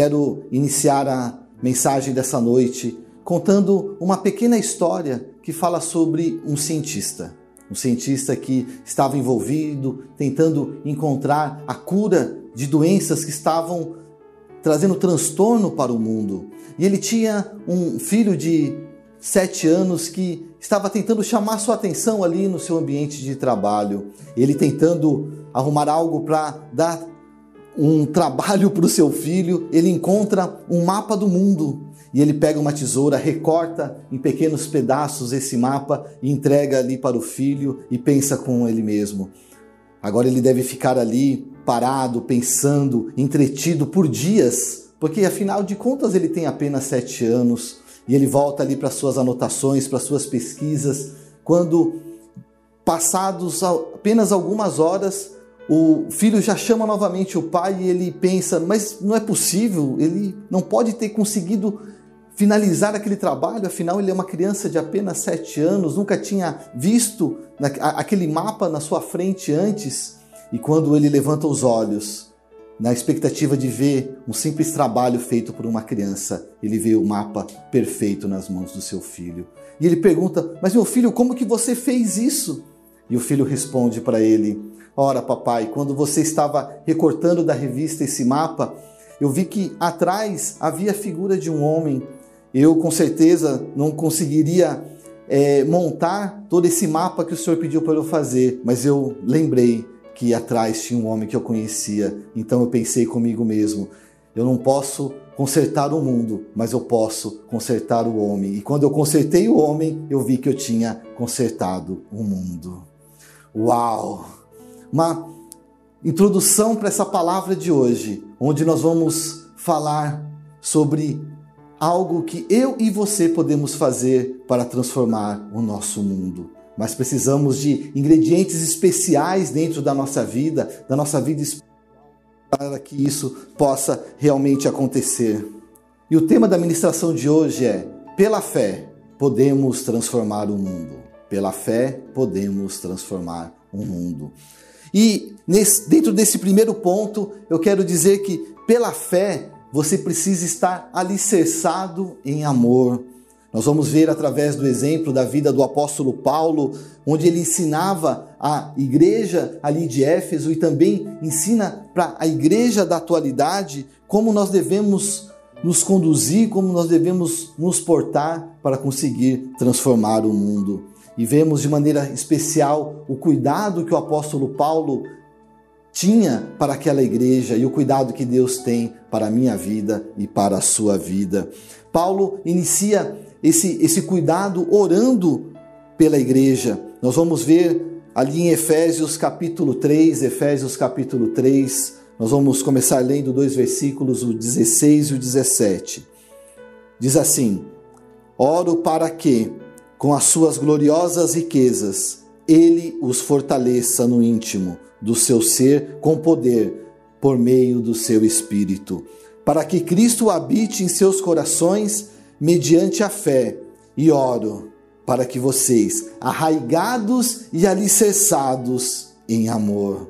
quero iniciar a mensagem dessa noite contando uma pequena história que fala sobre um cientista. Um cientista que estava envolvido tentando encontrar a cura de doenças que estavam trazendo transtorno para o mundo. E ele tinha um filho de sete anos que estava tentando chamar sua atenção ali no seu ambiente de trabalho. Ele tentando arrumar algo para dar um trabalho para o seu filho, ele encontra um mapa do mundo e ele pega uma tesoura, recorta em pequenos pedaços esse mapa e entrega ali para o filho e pensa com ele mesmo. Agora ele deve ficar ali parado, pensando, entretido por dias, porque afinal de contas ele tem apenas sete anos e ele volta ali para suas anotações, para suas pesquisas. Quando passados apenas algumas horas, o filho já chama novamente o pai e ele pensa: mas não é possível, ele não pode ter conseguido finalizar aquele trabalho, afinal ele é uma criança de apenas sete anos, nunca tinha visto aquele mapa na sua frente antes. E quando ele levanta os olhos, na expectativa de ver um simples trabalho feito por uma criança, ele vê o mapa perfeito nas mãos do seu filho. E ele pergunta: Mas meu filho, como que você fez isso? E o filho responde para ele: Ora, papai, quando você estava recortando da revista esse mapa, eu vi que atrás havia a figura de um homem. Eu com certeza não conseguiria é, montar todo esse mapa que o senhor pediu para eu fazer, mas eu lembrei que atrás tinha um homem que eu conhecia. Então eu pensei comigo mesmo: eu não posso consertar o mundo, mas eu posso consertar o homem. E quando eu consertei o homem, eu vi que eu tinha consertado o mundo. Uau! Uma introdução para essa palavra de hoje, onde nós vamos falar sobre algo que eu e você podemos fazer para transformar o nosso mundo mas precisamos de ingredientes especiais dentro da nossa vida, da nossa vida para que isso possa realmente acontecer. E o tema da ministração de hoje é: pela fé podemos transformar o mundo. Pela fé podemos transformar o mundo. E nesse, dentro desse primeiro ponto, eu quero dizer que pela fé você precisa estar alicerçado em amor. Nós vamos ver através do exemplo da vida do apóstolo Paulo, onde ele ensinava a igreja ali de Éfeso e também ensina para a igreja da atualidade como nós devemos nos conduzir, como nós devemos nos portar para conseguir transformar o mundo. E vemos de maneira especial o cuidado que o apóstolo Paulo tinha para aquela igreja e o cuidado que Deus tem para a minha vida e para a sua vida. Paulo inicia esse, esse cuidado orando pela igreja. Nós vamos ver ali em Efésios capítulo 3, Efésios capítulo 3, nós vamos começar lendo dois versículos, o 16 e o 17. Diz assim: Oro para que, com as suas gloriosas riquezas, ele os fortaleça no íntimo do seu ser com poder, por meio do seu espírito, para que Cristo habite em seus corações mediante a fé, e oro para que vocês, arraigados e alicerçados em amor.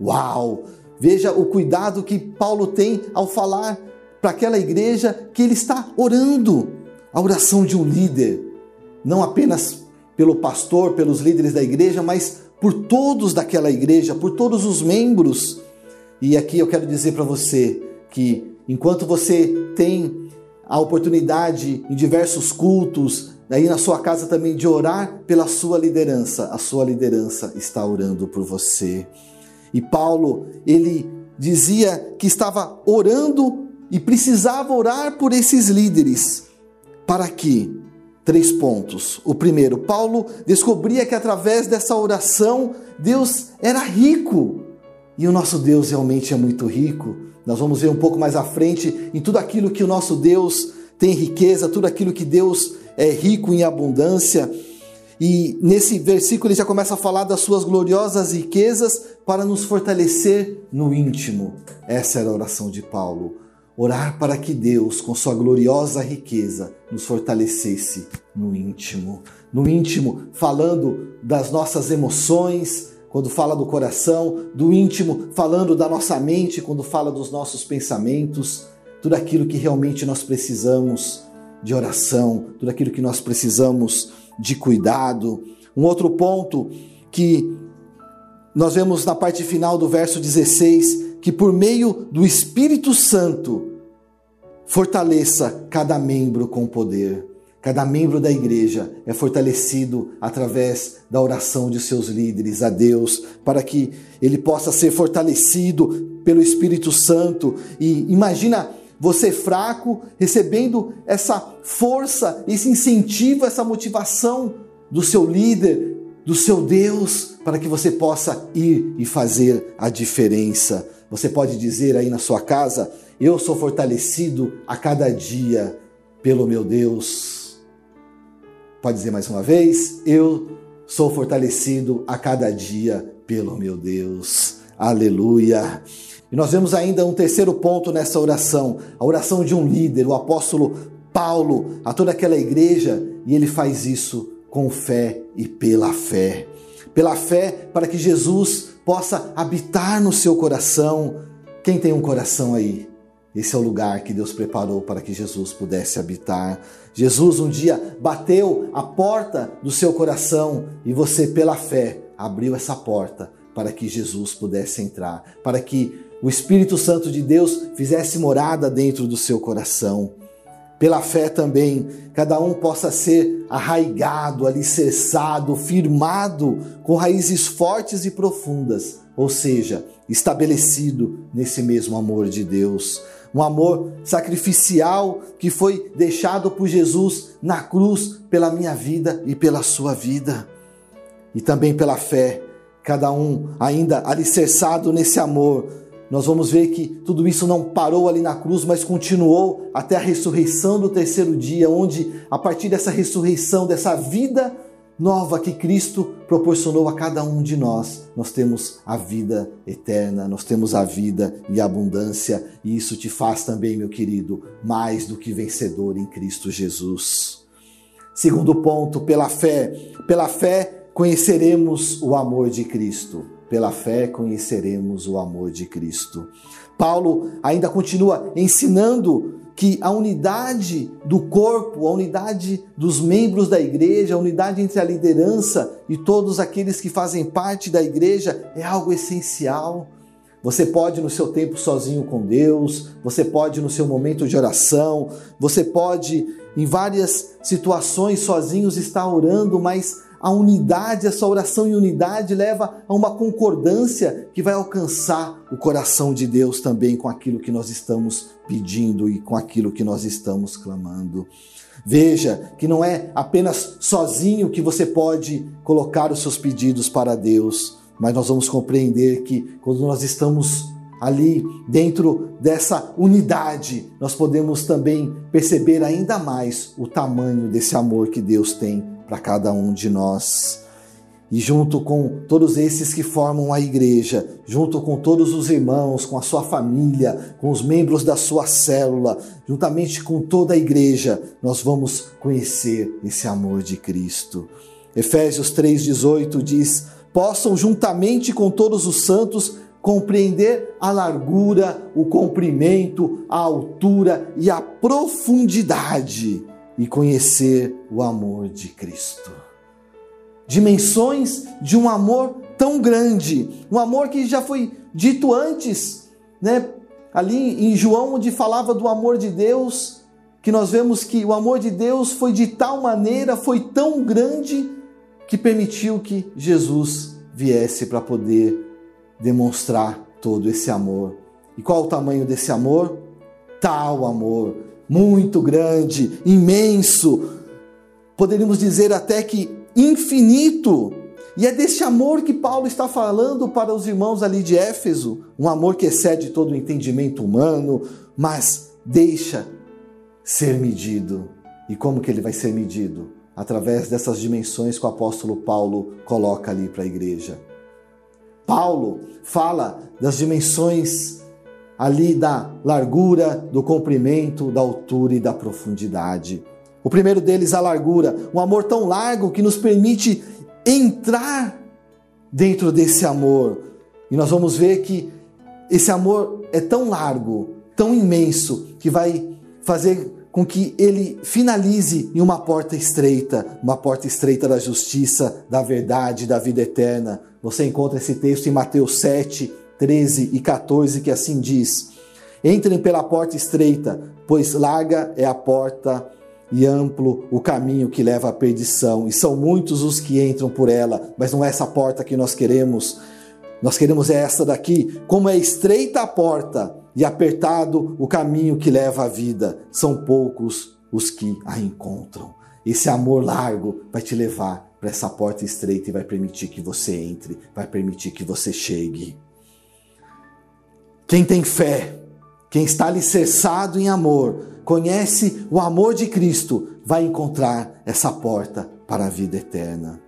Uau! Veja o cuidado que Paulo tem ao falar para aquela igreja que ele está orando a oração de um líder, não apenas pelo pastor, pelos líderes da igreja, mas por todos daquela igreja, por todos os membros. E aqui eu quero dizer para você que enquanto você tem a oportunidade em diversos cultos, aí na sua casa também de orar pela sua liderança. A sua liderança está orando por você. E Paulo, ele dizia que estava orando e precisava orar por esses líderes. Para que? Três pontos. O primeiro, Paulo descobria que através dessa oração Deus era rico. E o nosso Deus realmente é muito rico. Nós vamos ver um pouco mais à frente em tudo aquilo que o nosso Deus tem riqueza, tudo aquilo que Deus é rico em abundância. E nesse versículo ele já começa a falar das suas gloriosas riquezas para nos fortalecer no íntimo. Essa era a oração de Paulo. Orar para que Deus, com sua gloriosa riqueza, nos fortalecesse no íntimo. No íntimo, falando das nossas emoções, quando fala do coração, do íntimo, falando da nossa mente, quando fala dos nossos pensamentos. tudo aquilo que realmente nós precisamos de oração, tudo aquilo que nós precisamos de cuidado. Um outro ponto que nós vemos na parte final do verso 16 que por meio do Espírito Santo fortaleça cada membro com poder. Cada membro da igreja é fortalecido através da oração de seus líderes a Deus, para que ele possa ser fortalecido pelo Espírito Santo. E imagina você fraco recebendo essa força, esse incentivo, essa motivação do seu líder, do seu Deus, para que você possa ir e fazer a diferença. Você pode dizer aí na sua casa: Eu sou fortalecido a cada dia pelo meu Deus. Pode dizer mais uma vez: Eu sou fortalecido a cada dia pelo meu Deus. Aleluia. E nós vemos ainda um terceiro ponto nessa oração, a oração de um líder, o apóstolo Paulo, a toda aquela igreja, e ele faz isso com fé e pela fé. Pela fé, para que Jesus possa habitar no seu coração. Quem tem um coração aí? Esse é o lugar que Deus preparou para que Jesus pudesse habitar. Jesus um dia bateu a porta do seu coração e você, pela fé, abriu essa porta para que Jesus pudesse entrar, para que o Espírito Santo de Deus fizesse morada dentro do seu coração. Pela fé também, cada um possa ser arraigado, alicerçado, firmado com raízes fortes e profundas, ou seja, estabelecido nesse mesmo amor de Deus um amor sacrificial que foi deixado por Jesus na cruz pela minha vida e pela sua vida. E também pela fé, cada um ainda alicerçado nesse amor. Nós vamos ver que tudo isso não parou ali na cruz, mas continuou até a ressurreição do terceiro dia, onde a partir dessa ressurreição, dessa vida nova que Cristo proporcionou a cada um de nós. Nós temos a vida eterna, nós temos a vida e a abundância, e isso te faz também, meu querido, mais do que vencedor em Cristo Jesus. Segundo ponto, pela fé. Pela fé conheceremos o amor de Cristo. Pela fé conheceremos o amor de Cristo. Paulo ainda continua ensinando que a unidade do corpo, a unidade dos membros da igreja, a unidade entre a liderança e todos aqueles que fazem parte da igreja é algo essencial. Você pode no seu tempo sozinho com Deus, você pode no seu momento de oração, você pode em várias situações sozinhos estar orando, mas a unidade, essa oração em unidade leva a uma concordância que vai alcançar o coração de Deus também com aquilo que nós estamos pedindo e com aquilo que nós estamos clamando. Veja que não é apenas sozinho que você pode colocar os seus pedidos para Deus, mas nós vamos compreender que quando nós estamos ali dentro dessa unidade, nós podemos também perceber ainda mais o tamanho desse amor que Deus tem para cada um de nós. E junto com todos esses que formam a igreja, junto com todos os irmãos, com a sua família, com os membros da sua célula, juntamente com toda a igreja, nós vamos conhecer esse amor de Cristo. Efésios 3,18 diz: possam juntamente com todos os santos compreender a largura, o comprimento, a altura e a profundidade e conhecer o amor de Cristo. Dimensões de um amor tão grande, um amor que já foi dito antes, né? Ali em João, onde falava do amor de Deus, que nós vemos que o amor de Deus foi de tal maneira, foi tão grande, que permitiu que Jesus viesse para poder demonstrar todo esse amor. E qual o tamanho desse amor? Tal amor muito grande, imenso, poderíamos dizer até que infinito. E é desse amor que Paulo está falando para os irmãos ali de Éfeso, um amor que excede todo o entendimento humano, mas deixa ser medido. E como que ele vai ser medido? Através dessas dimensões que o apóstolo Paulo coloca ali para a igreja. Paulo fala das dimensões ali da largura, do comprimento, da altura e da profundidade. O primeiro deles, a largura, um amor tão largo que nos permite entrar dentro desse amor. E nós vamos ver que esse amor é tão largo tão imenso que vai fazer com que ele finalize em uma porta estreita, uma porta estreita da justiça, da verdade, da vida eterna. Você encontra esse texto em Mateus 7, 13 e 14, que assim diz: Entrem pela porta estreita, pois larga é a porta e amplo o caminho que leva à perdição, e são muitos os que entram por ela, mas não é essa porta que nós queremos. Nós queremos é esta daqui, como é estreita a porta e apertado o caminho que leva à vida, são poucos os que a encontram. Esse amor largo vai te levar para essa porta estreita e vai permitir que você entre, vai permitir que você chegue. Quem tem fé, quem está alicerçado em amor, conhece o amor de Cristo, vai encontrar essa porta para a vida eterna.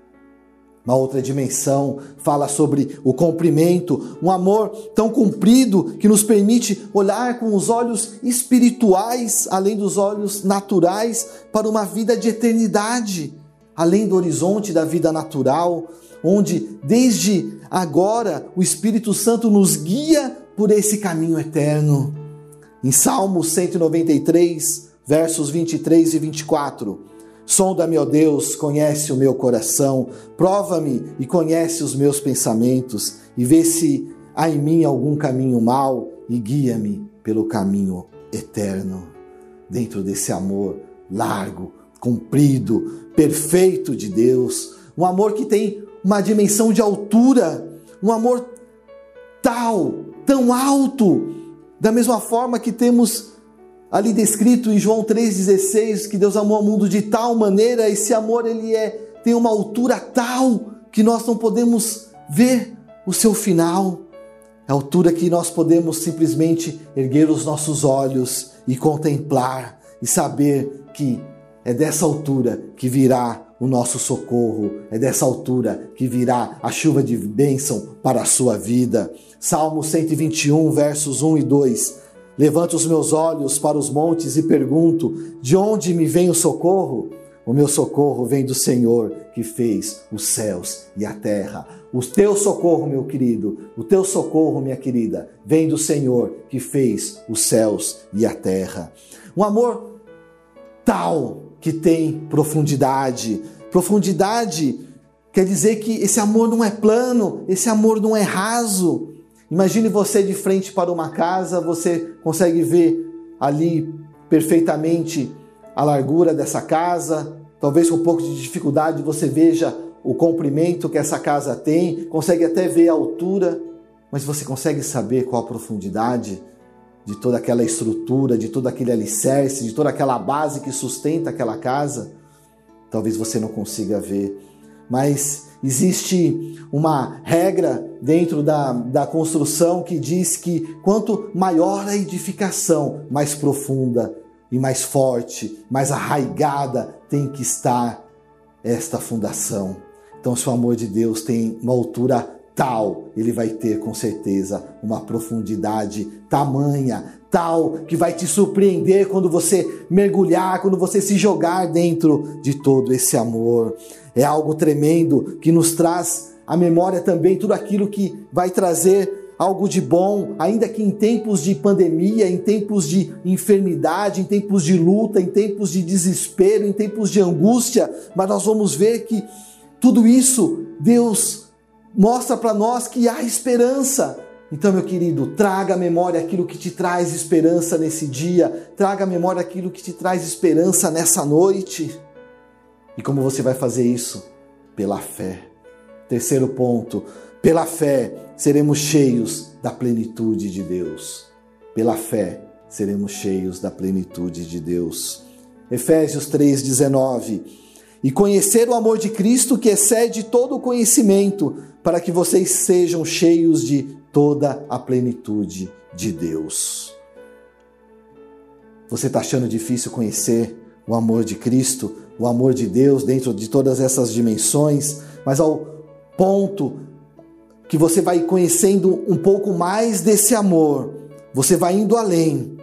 Uma outra dimensão fala sobre o comprimento, um amor tão comprido que nos permite olhar com os olhos espirituais, além dos olhos naturais, para uma vida de eternidade, além do horizonte da vida natural, onde desde agora o Espírito Santo nos guia por esse caminho eterno. Em Salmo 193, versos 23 e 24, Sonda-me, ó Deus, conhece o meu coração, prova-me e conhece os meus pensamentos, e vê se há em mim algum caminho mau e guia-me pelo caminho eterno. Dentro desse amor largo, comprido, perfeito de Deus, um amor que tem uma dimensão de altura, um amor tal, tão alto, da mesma forma que temos ali descrito em João 3:16 que Deus amou o mundo de tal maneira, esse amor ele é tem uma altura tal que nós não podemos ver o seu final. A altura que nós podemos simplesmente erguer os nossos olhos e contemplar e saber que é dessa altura que virá o nosso socorro, é dessa altura que virá a chuva de bênção para a sua vida. Salmo 121, versos 1 e 2. Levanto os meus olhos para os montes e pergunto: de onde me vem o socorro? O meu socorro vem do Senhor que fez os céus e a terra. O teu socorro, meu querido, o teu socorro, minha querida, vem do Senhor que fez os céus e a terra. Um amor tal que tem profundidade. Profundidade quer dizer que esse amor não é plano, esse amor não é raso. Imagine você de frente para uma casa, você consegue ver ali perfeitamente a largura dessa casa, talvez com um pouco de dificuldade você veja o comprimento que essa casa tem, consegue até ver a altura, mas você consegue saber qual a profundidade de toda aquela estrutura, de todo aquele alicerce, de toda aquela base que sustenta aquela casa? Talvez você não consiga ver, mas Existe uma regra dentro da, da construção que diz que quanto maior a edificação, mais profunda e mais forte, mais arraigada tem que estar esta fundação. Então, se o amor de Deus tem uma altura tal, ele vai ter com certeza uma profundidade tamanha, tal, que vai te surpreender quando você mergulhar, quando você se jogar dentro de todo esse amor. É algo tremendo que nos traz à memória também tudo aquilo que vai trazer algo de bom, ainda que em tempos de pandemia, em tempos de enfermidade, em tempos de luta, em tempos de desespero, em tempos de angústia, mas nós vamos ver que tudo isso Deus mostra para nós que há esperança. Então, meu querido, traga à memória aquilo que te traz esperança nesse dia, traga à memória aquilo que te traz esperança nessa noite. E como você vai fazer isso? Pela fé. Terceiro ponto, pela fé seremos cheios da plenitude de Deus. Pela fé seremos cheios da plenitude de Deus. Efésios 3:19. E conhecer o amor de Cristo que excede todo o conhecimento, para que vocês sejam cheios de toda a plenitude de Deus. Você está achando difícil conhecer o amor de Cristo? o amor de Deus dentro de todas essas dimensões, mas ao ponto que você vai conhecendo um pouco mais desse amor, você vai indo além,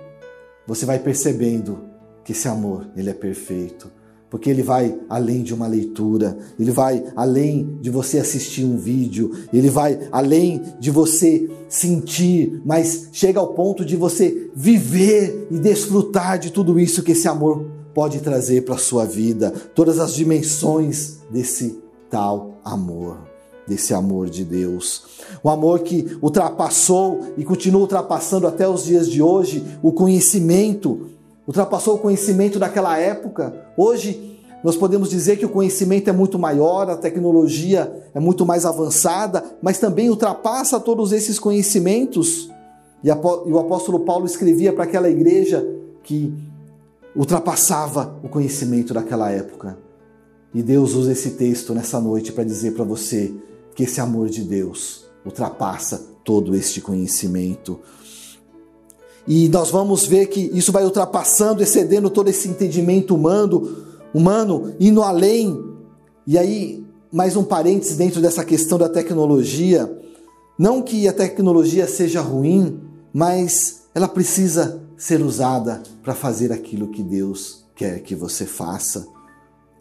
você vai percebendo que esse amor, ele é perfeito. Porque ele vai além de uma leitura, ele vai além de você assistir um vídeo, ele vai além de você sentir, mas chega ao ponto de você viver e desfrutar de tudo isso que esse amor pode trazer para a sua vida, todas as dimensões desse tal amor, desse amor de Deus. O amor que ultrapassou e continua ultrapassando até os dias de hoje o conhecimento ultrapassou o conhecimento daquela época. Hoje, nós podemos dizer que o conhecimento é muito maior, a tecnologia é muito mais avançada, mas também ultrapassa todos esses conhecimentos. E o apóstolo Paulo escrevia para aquela igreja que ultrapassava o conhecimento daquela época. E Deus usa esse texto nessa noite para dizer para você que esse amor de Deus ultrapassa todo este conhecimento. E nós vamos ver que isso vai ultrapassando, excedendo todo esse entendimento humano, humano, indo além. E aí, mais um parênteses dentro dessa questão da tecnologia. Não que a tecnologia seja ruim, mas ela precisa ser usada para fazer aquilo que Deus quer que você faça,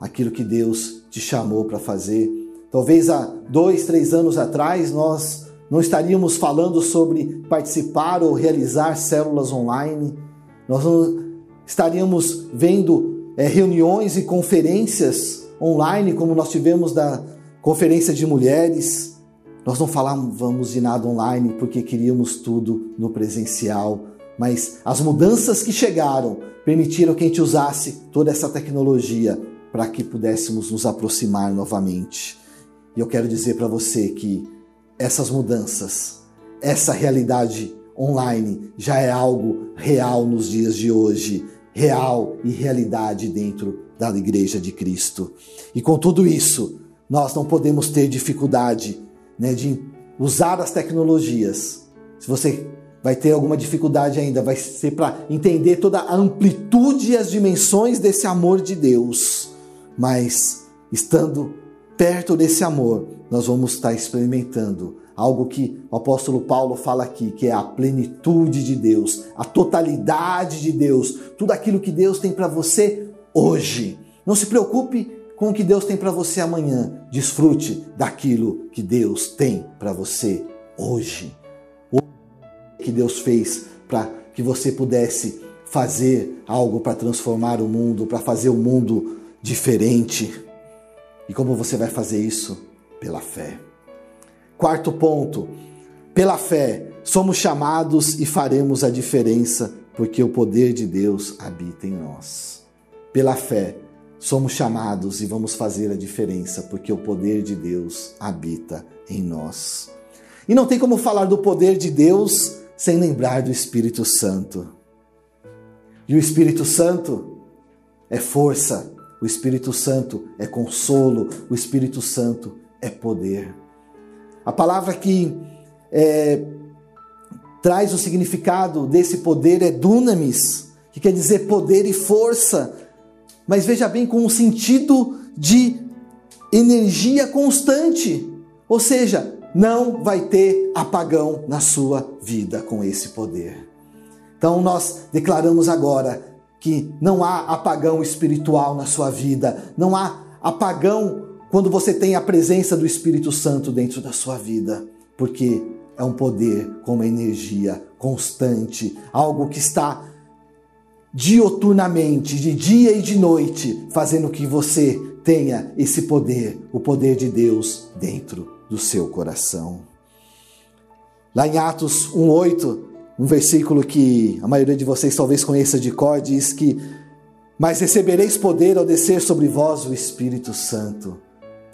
aquilo que Deus te chamou para fazer. Talvez há dois, três anos atrás nós não estaríamos falando sobre participar ou realizar células online, nós não estaríamos vendo é, reuniões e conferências online, como nós tivemos da Conferência de Mulheres. Nós não falávamos de nada online porque queríamos tudo no presencial, mas as mudanças que chegaram permitiram que a gente usasse toda essa tecnologia para que pudéssemos nos aproximar novamente. E eu quero dizer para você que essas mudanças, essa realidade online já é algo real nos dias de hoje, real e realidade dentro da Igreja de Cristo. E com tudo isso, nós não podemos ter dificuldade né, de usar as tecnologias. Se você vai ter alguma dificuldade ainda, vai ser para entender toda a amplitude e as dimensões desse amor de Deus. Mas estando perto desse amor, nós vamos estar experimentando algo que o apóstolo Paulo fala aqui, que é a plenitude de Deus, a totalidade de Deus, tudo aquilo que Deus tem para você hoje. Não se preocupe com o que Deus tem para você amanhã. Desfrute daquilo que Deus tem para você hoje. O que Deus fez para que você pudesse fazer algo para transformar o mundo, para fazer o mundo diferente. E como você vai fazer isso? Pela fé. Quarto ponto, pela fé, somos chamados e faremos a diferença, porque o poder de Deus habita em nós. Pela fé, somos chamados e vamos fazer a diferença, porque o poder de Deus habita em nós. E não tem como falar do poder de Deus sem lembrar do Espírito Santo. E o Espírito Santo é força, o Espírito Santo é consolo, o Espírito Santo é poder. A palavra que é, traz o significado desse poder é dunamis, que quer dizer poder e força, mas veja bem, com um sentido de energia constante. Ou seja, não vai ter apagão na sua vida com esse poder. Então nós declaramos agora que não há apagão espiritual na sua vida, não há apagão quando você tem a presença do Espírito Santo dentro da sua vida, porque é um poder com uma energia constante, algo que está dioturnamente, de dia e de noite, fazendo que você tenha esse poder, o poder de Deus dentro do seu coração. Lá em Atos 1:8, um versículo que a maioria de vocês talvez conheça de cor, diz que: Mas recebereis poder ao descer sobre vós o Espírito Santo.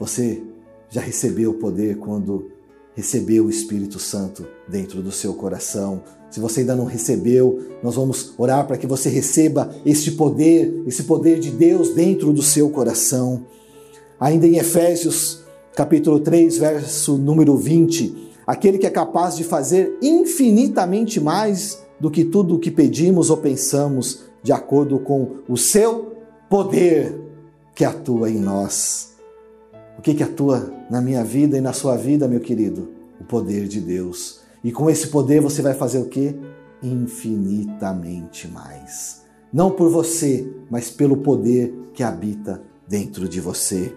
Você já recebeu o poder quando recebeu o Espírito Santo dentro do seu coração. Se você ainda não recebeu, nós vamos orar para que você receba este poder, esse poder de Deus dentro do seu coração. Ainda em Efésios, capítulo 3, verso número 20, aquele que é capaz de fazer infinitamente mais do que tudo o que pedimos ou pensamos, de acordo com o seu poder que atua em nós. O que, que atua na minha vida e na sua vida, meu querido? O poder de Deus. E com esse poder você vai fazer o que? Infinitamente mais. Não por você, mas pelo poder que habita dentro de você.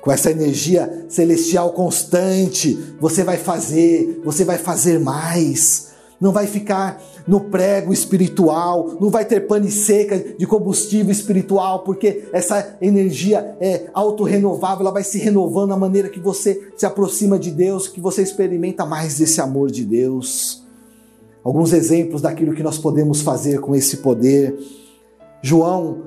Com essa energia celestial constante, você vai fazer, você vai fazer mais. Não vai ficar no prego espiritual, não vai ter pane seca de combustível espiritual, porque essa energia é autorrenovável, ela vai se renovando à maneira que você se aproxima de Deus, que você experimenta mais desse amor de Deus. Alguns exemplos daquilo que nós podemos fazer com esse poder. João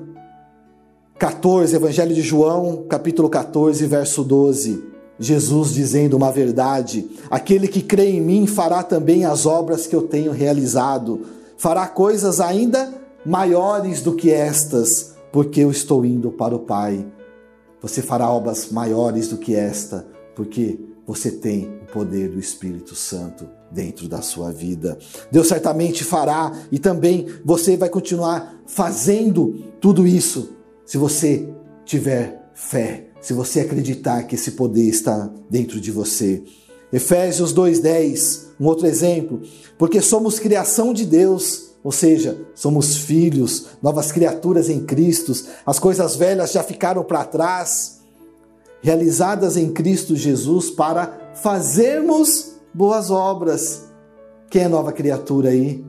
14, Evangelho de João, capítulo 14, verso 12. Jesus dizendo uma verdade: aquele que crê em mim fará também as obras que eu tenho realizado, fará coisas ainda maiores do que estas, porque eu estou indo para o Pai. Você fará obras maiores do que esta, porque você tem o poder do Espírito Santo dentro da sua vida. Deus certamente fará e também você vai continuar fazendo tudo isso se você tiver fé, se você acreditar que esse poder está dentro de você. Efésios 2:10, um outro exemplo, porque somos criação de Deus, ou seja, somos filhos, novas criaturas em Cristo. As coisas velhas já ficaram para trás, realizadas em Cristo Jesus para fazermos boas obras. Quem é nova criatura aí?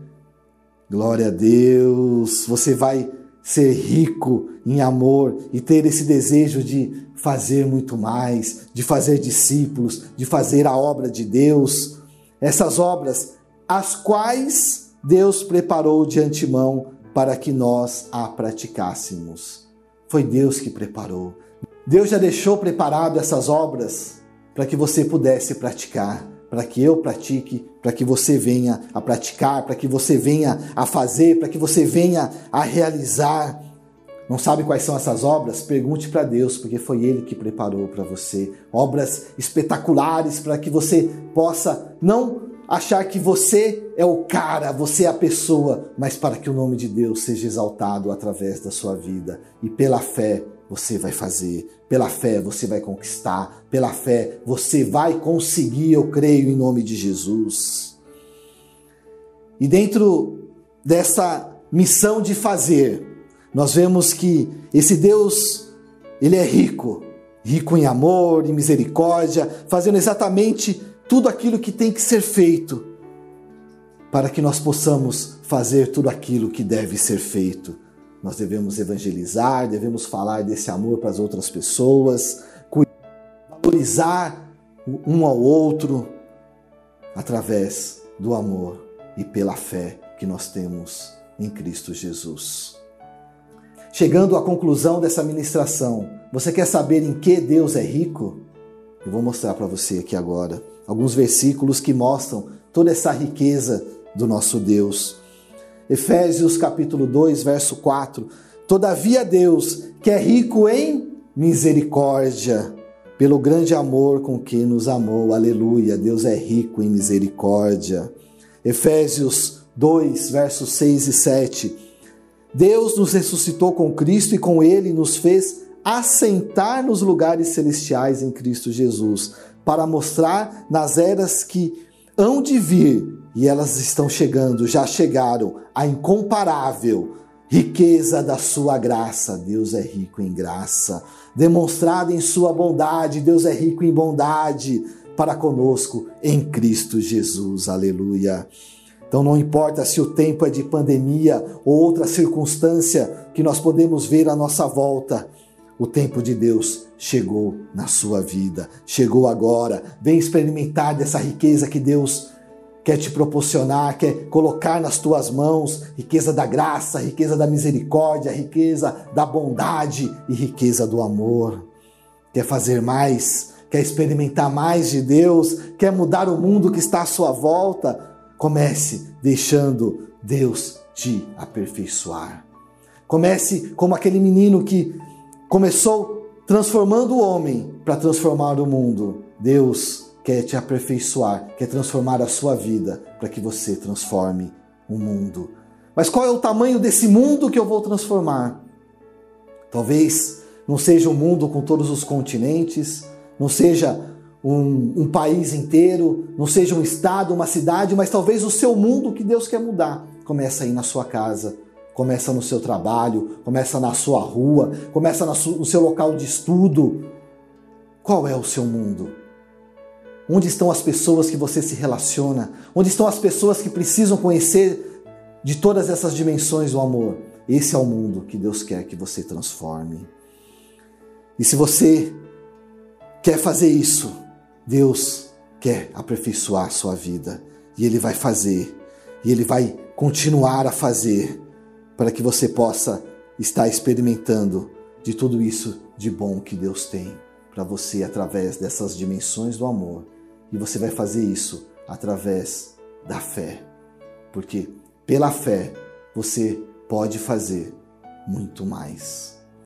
Glória a Deus. Você vai ser rico em amor e ter esse desejo de fazer muito mais, de fazer discípulos, de fazer a obra de Deus. Essas obras, as quais Deus preparou de antemão para que nós a praticássemos. Foi Deus que preparou. Deus já deixou preparado essas obras para que você pudesse praticar para que eu pratique, para que você venha a praticar, para que você venha a fazer, para que você venha a realizar. Não sabe quais são essas obras? Pergunte para Deus, porque foi Ele que preparou para você. Obras espetaculares para que você possa não achar que você é o cara, você é a pessoa, mas para que o nome de Deus seja exaltado através da sua vida e pela fé você vai fazer, pela fé você vai conquistar, pela fé você vai conseguir, eu creio em nome de Jesus. E dentro dessa missão de fazer, nós vemos que esse Deus, ele é rico, rico em amor, em misericórdia, fazendo exatamente tudo aquilo que tem que ser feito para que nós possamos fazer tudo aquilo que deve ser feito nós devemos evangelizar, devemos falar desse amor para as outras pessoas, valorizar um ao outro através do amor e pela fé que nós temos em Cristo Jesus. Chegando à conclusão dessa ministração, você quer saber em que Deus é rico? Eu vou mostrar para você aqui agora alguns versículos que mostram toda essa riqueza do nosso Deus. Efésios capítulo 2, verso 4. Todavia Deus, que é rico em misericórdia, pelo grande amor com que nos amou. Aleluia. Deus é rico em misericórdia. Efésios 2, versos 6 e 7. Deus nos ressuscitou com Cristo e com ele nos fez assentar nos lugares celestiais em Cristo Jesus, para mostrar nas eras que hão de vir e elas estão chegando, já chegaram, a incomparável riqueza da sua graça. Deus é rico em graça, demonstrada em sua bondade, Deus é rico em bondade para conosco em Cristo Jesus. Aleluia. Então não importa se o tempo é de pandemia ou outra circunstância que nós podemos ver à nossa volta, o tempo de Deus chegou na sua vida, chegou agora. Vem experimentar dessa riqueza que Deus quer te proporcionar, quer colocar nas tuas mãos riqueza da graça, riqueza da misericórdia, riqueza da bondade e riqueza do amor. Quer fazer mais, quer experimentar mais de Deus, quer mudar o mundo que está à sua volta? Comece deixando Deus te aperfeiçoar. Comece como aquele menino que começou transformando o homem para transformar o mundo. Deus quer te aperfeiçoar, quer transformar a sua vida para que você transforme o mundo. Mas qual é o tamanho desse mundo que eu vou transformar? Talvez não seja um mundo com todos os continentes, não seja um, um, país inteiro, não seja um estado, uma cidade, mas talvez o seu mundo que Deus quer mudar. Começa aí na sua casa, Começa no seu trabalho, começa na sua rua, começa no seu local de estudo. Qual é o seu mundo? Onde estão as pessoas que você se relaciona? Onde estão as pessoas que precisam conhecer de todas essas dimensões do amor? Esse é o mundo que Deus quer que você transforme. E se você quer fazer isso, Deus quer aperfeiçoar a sua vida. E Ele vai fazer. E Ele vai continuar a fazer para que você possa estar experimentando de tudo isso de bom que Deus tem para você através dessas dimensões do amor. E você vai fazer isso através da fé. Porque pela fé você pode fazer muito mais.